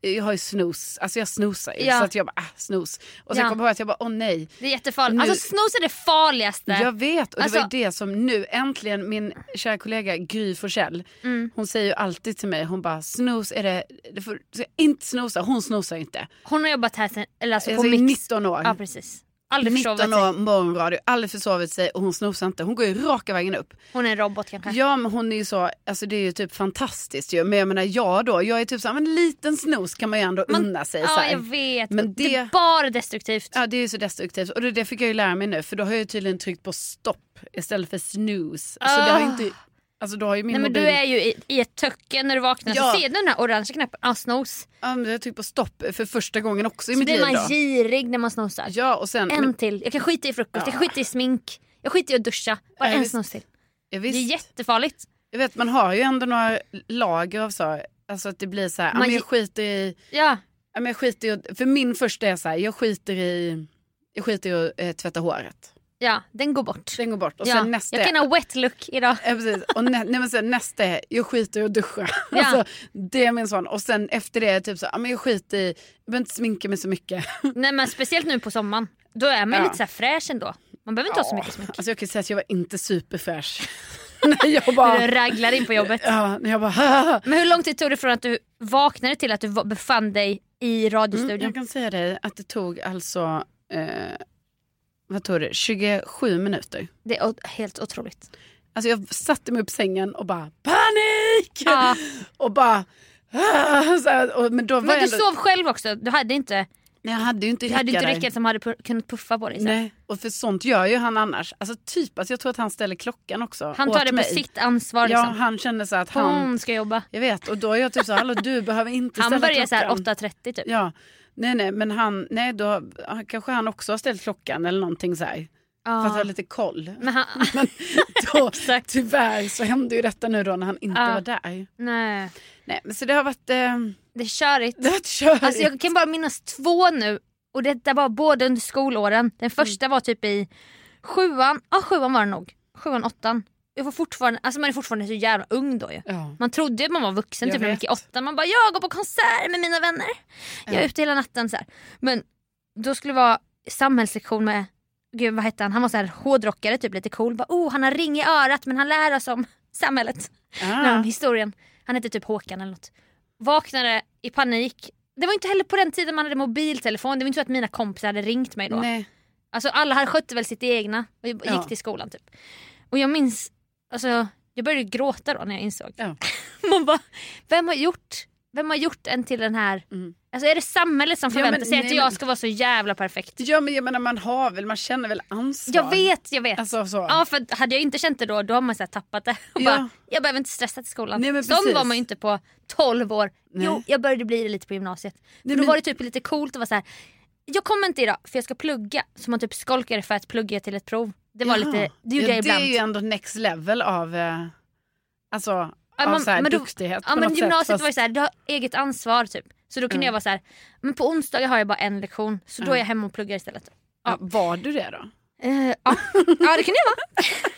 E: jag har ju snus, alltså jag snosar ju
F: Ja.
E: så att jag bara, ah, snus. Och sen
F: Ja.
E: kom jag på att jag bara, åh nej.
F: Det är jättefarligt.
E: Nu-
F: Alltså snus är det farligaste.
E: Jag vet och det var
F: Alltså-
E: ju det som nu äntligen min kära kollega Gry Forssell,
F: Mm.
E: hon säger ju alltid till mig, hon bara snus är det, det får, inte snosa, hon snosar inte.
F: Hon har jobbat här sen, eller alltså på
E: Alltså,
F: Mix.
E: 19 år.
F: Ja precis. Aldrig
E: 19
F: försovit
E: år
F: sig.
E: morgonradio, aldrig försovit sig och hon snosar inte. Hon går ju raka vägen upp.
F: Hon är en robot kanske.
E: Ja men hon är ju så, alltså det är ju typ fantastiskt ju. Men jag menar jag då, jag är typ så här, men en liten snos kan man ju ändå
F: Man-
E: unna sig.
F: Ja
E: här.
F: jag vet.
E: Men
F: det...
E: det-
F: är bara destruktivt.
E: Ja det är ju så destruktivt och det, det fick jag ju lära mig nu för då har jag ju tydligen tryckt på stopp istället för snooze. Alltså det har inte, alltså då har ju min
F: Nej men
E: mobil...
F: du är ju i, i ett töcken när du vaknar
E: Ja.
F: så ser du den här orangea knappen, ah, snooze.
E: Ja, men jag tryckt på stopp för första gången också i
F: Så
E: mitt
F: blir
E: liv
F: man
E: då.
F: girig när man snosar.
E: Ja och sen,
F: En
E: men,
F: till. Jag kan skita i frukost, jag kan skita i smink, jag skiter i att duscha. Bara
E: Ja,
F: en
E: visst.
F: snus till.
E: ja,
F: Det är jättefarligt.
E: jag vet man har ju ändå några lager av så, alltså att det blir så här, ja,
F: Man
E: jag skiter i,
F: Ja,
E: ja, jag skiter i, för min första är så här, jag skiter i, jag skiter i att eh, tvätta håret.
F: Ja den går bort.
E: Den går bort och
F: ja.
E: sen nästa
F: Jag kan ha wet look idag.
E: Ja, precis. Och nä, nej, men sen, nästa är, jag skiter i att duscha.
F: Ja. [laughs]
E: Alltså, det är min sån. Och sen efter det typ så, ja, men jag skiter i, jag behöver inte sminka mig så mycket. [laughs]
F: Nej men speciellt nu på sommaren. Då är man
E: Ja.
F: lite så här fräsch ändå. Man behöver inte ha så mycket smink.
E: Alltså jag kan säga att jag var inte superfräsch. [laughs] när jag bara,
F: Du raglar in på jobbet.
E: ja, när jag bara,
F: Men hur lång tid tog det från att du vaknade till att du befann dig i
E: mm,
F: radiostudion?
E: jag kan säga dig att det tog alltså, eh, vad tog det, 27 minuter.
F: Det är helt otroligt.
E: Alltså jag satte mig upp i sängen och bara panik!
F: Ja. [laughs]
E: Och bara, ah, här, och, men då var
F: Men du
E: ändå,
F: sov själv också. Du hade inte,
E: nej, jag hade ju inte
F: du hade inte
E: Rickard
F: som hade pu- kunnat puffa på dig. Så.
E: Nej, och för sånt gör ju han annars. Alltså typ, alltså jag tror att han ställer klockan också.
F: Han tar det på
E: mig.
F: sitt ansvar.
E: Ja,
F: Liksom.
E: han känner så att han,
F: Hon ska jobba.
E: jag vet, och då är jag typ så hallå du behöver inte
F: Han
E: ställa
F: börjar så här
E: klockan.
F: 8.30 typ.
E: Ja, nej nej, men han, nej då kanske han också har ställt klockan eller någonting så här. För att ha lite koll.
F: Men han, [laughs]
E: Men då, [laughs] tyvärr så hände ju detta nu då när han inte
F: Ja.
E: var där.
F: nej,
E: Nej, men så det har varit, eh,
F: det är körigt.
E: det har varit körigt.
F: Alltså jag kan bara minnas två nu och detta var både under skolåren. Den första var typ i sjuan, ja sjuan var det nog. Sjuan, åttan. Jag var fortfarande, alltså man är fortfarande så jävla ung då ju.
E: ja.
F: Man trodde att man var vuxen
E: Jag
F: typ när man gick i åttan. Man bara jag går på konsert med mina vänner. Jag är
E: Ja.
F: ute hela natten så här. Men då skulle det vara samhällslektion med, gud vad hette han? Han var så här hårdrockare typ lite cool. Bara, oh, han har ring i örat men han lär oss om samhället.
E: Ah.
F: Om historien. Han hette typ Håkan eller något. Vaknade i panik det var inte heller på den tiden man hade mobiltelefon. Det var inte så att mina kompisar hade ringt mig då.
E: Nej.
F: Alltså alla hade skötte väl sitt egna och gick
E: Ja.
F: till skolan typ. Och jag minns, alltså jag började gråta då när jag insåg.
E: Ja. [laughs]
F: Man bara, vem har gjort, vem har gjort en till den här,
E: Mm.
F: alltså är det samhället som
E: Ja,
F: förväntar
E: men
F: sig att
E: nej,
F: jag
E: men-
F: ska vara så jävla perfekt?
E: Ja men jag menar man har väl, man känner väl ansvar.
F: Jag vet, jag vet.
E: Alltså så.
F: Ja för hade jag inte känt det då, då har man så tappat det. Och
E: Ja.
F: bara, jag behöver inte stressa till skolan.
E: Nej, men
F: Sån var man ju inte på 12 år.
E: Nej.
F: Jo, jag började bli det lite på gymnasiet.
E: Nej,
F: för då
E: men-
F: var det typ lite coolt att vara så här. Jag kommer inte idag för jag ska plugga. Så man typ skolkade för att plugga till ett prov. Det var
E: Jaha.
F: lite, det gjorde
E: ja,
F: jag
E: Det
F: ibland.
E: är ju ändå next level av, eh, alltså,
F: Ja,
E: av
F: man-
E: så här
F: men då-
E: duktighet
F: Ja men gymnasiet
E: sätt.
F: var ju såhär, du har eget ansvar typ. Så då kunde
E: Ja.
F: jag vara så här. men på onsdagar har jag bara en lektion. Så då
E: Ja.
F: är jag hemma och pluggar istället.
E: ja, var du det då?
F: Eh, ja. ja det kunde jag vara. [laughs]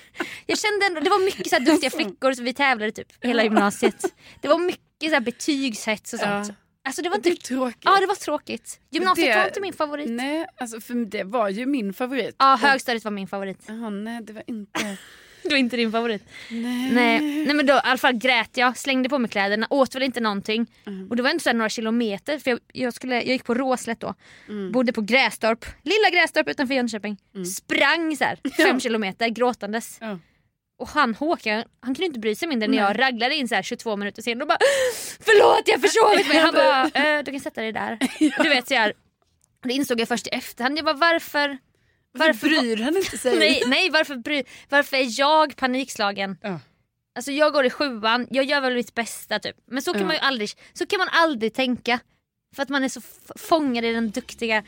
F: Jag kände ändå, det var mycket så här duktiga flickor så vi tävlade typ hela gymnasiet. Det var mycket så här betygshets och sånt.
E: Ja.
F: Alltså det var
E: Det
F: inte...
E: tråkigt.
F: Ja det var tråkigt. Gymnasiet
E: det-
F: var inte min favorit.
E: Nej, alltså för det var ju min favorit.
F: Ja högstadiet var min favorit.
E: Jaha, nej det var inte... [laughs]
F: Det var inte din favorit.
E: Nej.
F: Nej, nej men då i alla fall grät jag, slängde på mig kläderna, åt väl inte någonting.
E: Mm.
F: Och det var inte så här några kilometer för jag, jag, skulle, jag gick på Råslätt då.
E: Mm.
F: Bodde på Grästorp, lilla Grästorp utanför Jönköping. Sprang så här, fem [laughs] kilometer gråtandes.
E: Ja.
F: Och han Håkan, han kunde inte bry sig mindre när jag raglade in så här 22 minuter sen och bara Förlåt jag har försovit mig! Han bara [laughs] eh, du kan sätta dig där. [laughs] Du vet så här, det insåg jag först i efterhand. Jag bara varför?
E: Varför bryr han inte sig?
F: Nej, nej varför, bry, varför är jag panikslagen?
E: Ja.
F: Alltså jag går i sjuan, jag gör väl mitt bästa typ. Men så kan
E: Ja.
F: man ju aldrig, så kan man aldrig tänka. För att man är så fångad i den duktiga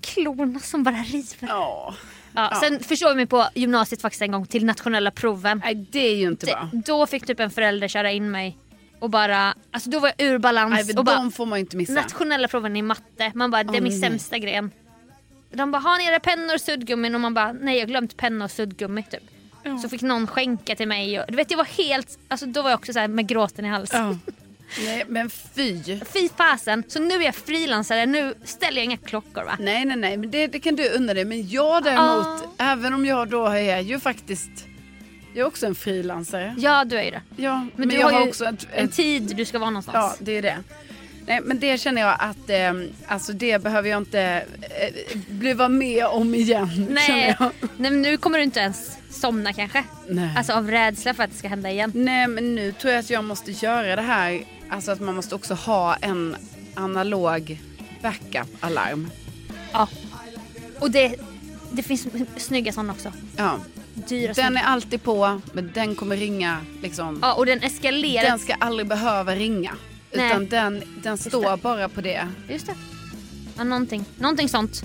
F: klorna som bara river.
E: Ja.
F: Ja,
E: Ja.
F: Sen försov jag mig på gymnasiet faktiskt en gång till nationella proven.
E: Nej det är ju inte
F: Det,
E: bra.
F: då fick typ en förälder köra in mig och bara, alltså då var jag ur balans.
E: Nej,
F: och bara,
E: får man inte missa.
F: nationella proven i matte, man bara det är min
E: nej.
F: sämsta gren. De bara, har ni era pennor och suddgummin? Och man bara, nej jag har glömt penna och suddgummi typ. Så fick någon skänka till mig. Och, du vet jag var helt, alltså då var jag också så med gråten i halsen.
E: Ja. [laughs] Nej men fy.
F: Fy fasen. Så nu är jag frilansare, nu ställer jag inga klockor va.
E: Nej nej nej men det, det kan du unna dig. Men jag däremot, även om jag då är ju faktiskt, jag är också en frilansare.
F: Ja du är ju det.
E: Ja, men,
F: du
E: jag
F: har
E: har
F: ju
E: också ett,
F: En
E: ett,
F: tid du ska vara någonstans.
E: Ja det är det. Nej men det känner jag att, eh, alltså det behöver jag inte eh, bli vara med om igen. [laughs]
F: Nej,
E: jag.
F: nej men nu kommer du inte ens somna kanske.
E: Nej.
F: Alltså av rädsla för att det ska hända igen.
E: Nej men nu tror jag att jag måste göra det här, alltså att man måste också ha en analog backup-alarm.
F: Ja. Och det, det finns snygga sådana också.
E: Ja.
F: Dyra
E: Den är alltid på, men den kommer ringa liksom.
F: Ja och den eskalerar.
E: Den ska aldrig behöva ringa.
F: Nej.
E: Utan den, den står bara på det.
F: Just det. Ja, någonting, någonting sånt.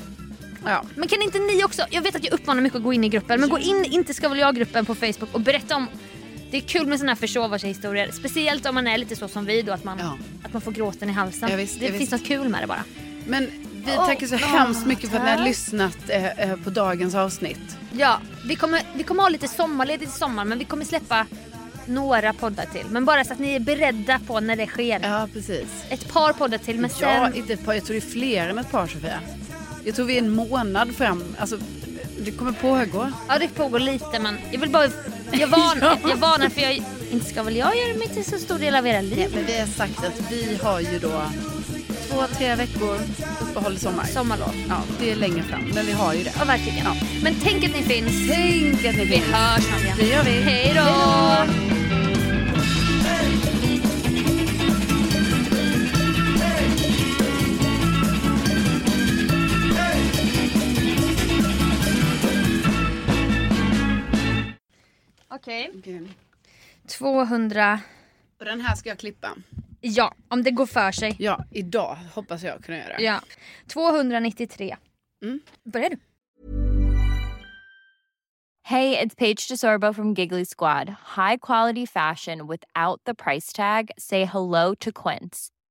E: Ja.
F: Men kan inte ni också, jag vet att jag uppmanar mycket att gå in i gruppen, men gå in Inte ska väl jag-gruppen på Facebook och berätta om det är kul med såna här försova sig historier. Speciellt om man är lite så som vi då, att man,
E: Ja.
F: att man får gråten i halsen.
E: Ja, visst,
F: det
E: ja,
F: finns något kul med det bara.
E: Men vi tackar så
F: åh,
E: hemskt mycket för att ni har lyssnat eh, eh, på dagens avsnitt.
F: Ja, vi kommer, vi kommer ha lite sommarledigt i sommar men vi kommer släppa några poddar till. Men bara så att ni är beredda på när det sker.
E: Ja, precis.
F: Ett par poddar till men sen...
E: Ja, inte ett par, jag tror det är fler än ett par Sofia. Jag tror vi är en månad fram. Alltså, det kommer pågå.
F: Ja det pågår lite men jag vill bara... Jag varnar, [laughs] jag varnar för jag... Inte ska väl jag göra mig till så stor del av era liv?
E: Men vi har sagt att vi har ju då två, tre veckor uppehåll i sommar.
F: Sommarlov.
E: Ja, det är längre fram, men vi har ju det.
F: Ja verkligen.
E: Ja.
F: Men tänk att ni finns.
E: Tänk att ni
F: Vi
E: finns.
F: hörs snart igen.
E: Det gör vi.
F: Hej då! Okej.
E: Okej.
F: 200...
E: Och den här ska jag klippa.
F: Ja, om det går för sig.
E: Ja, idag hoppas jag kunna göra det.
F: Ja. 293.
E: Mm.
F: Börjar du?
G: Hey, it's Paige DeSorbo from Giggly Squad. High quality fashion without the price tag. Say hello to Quince.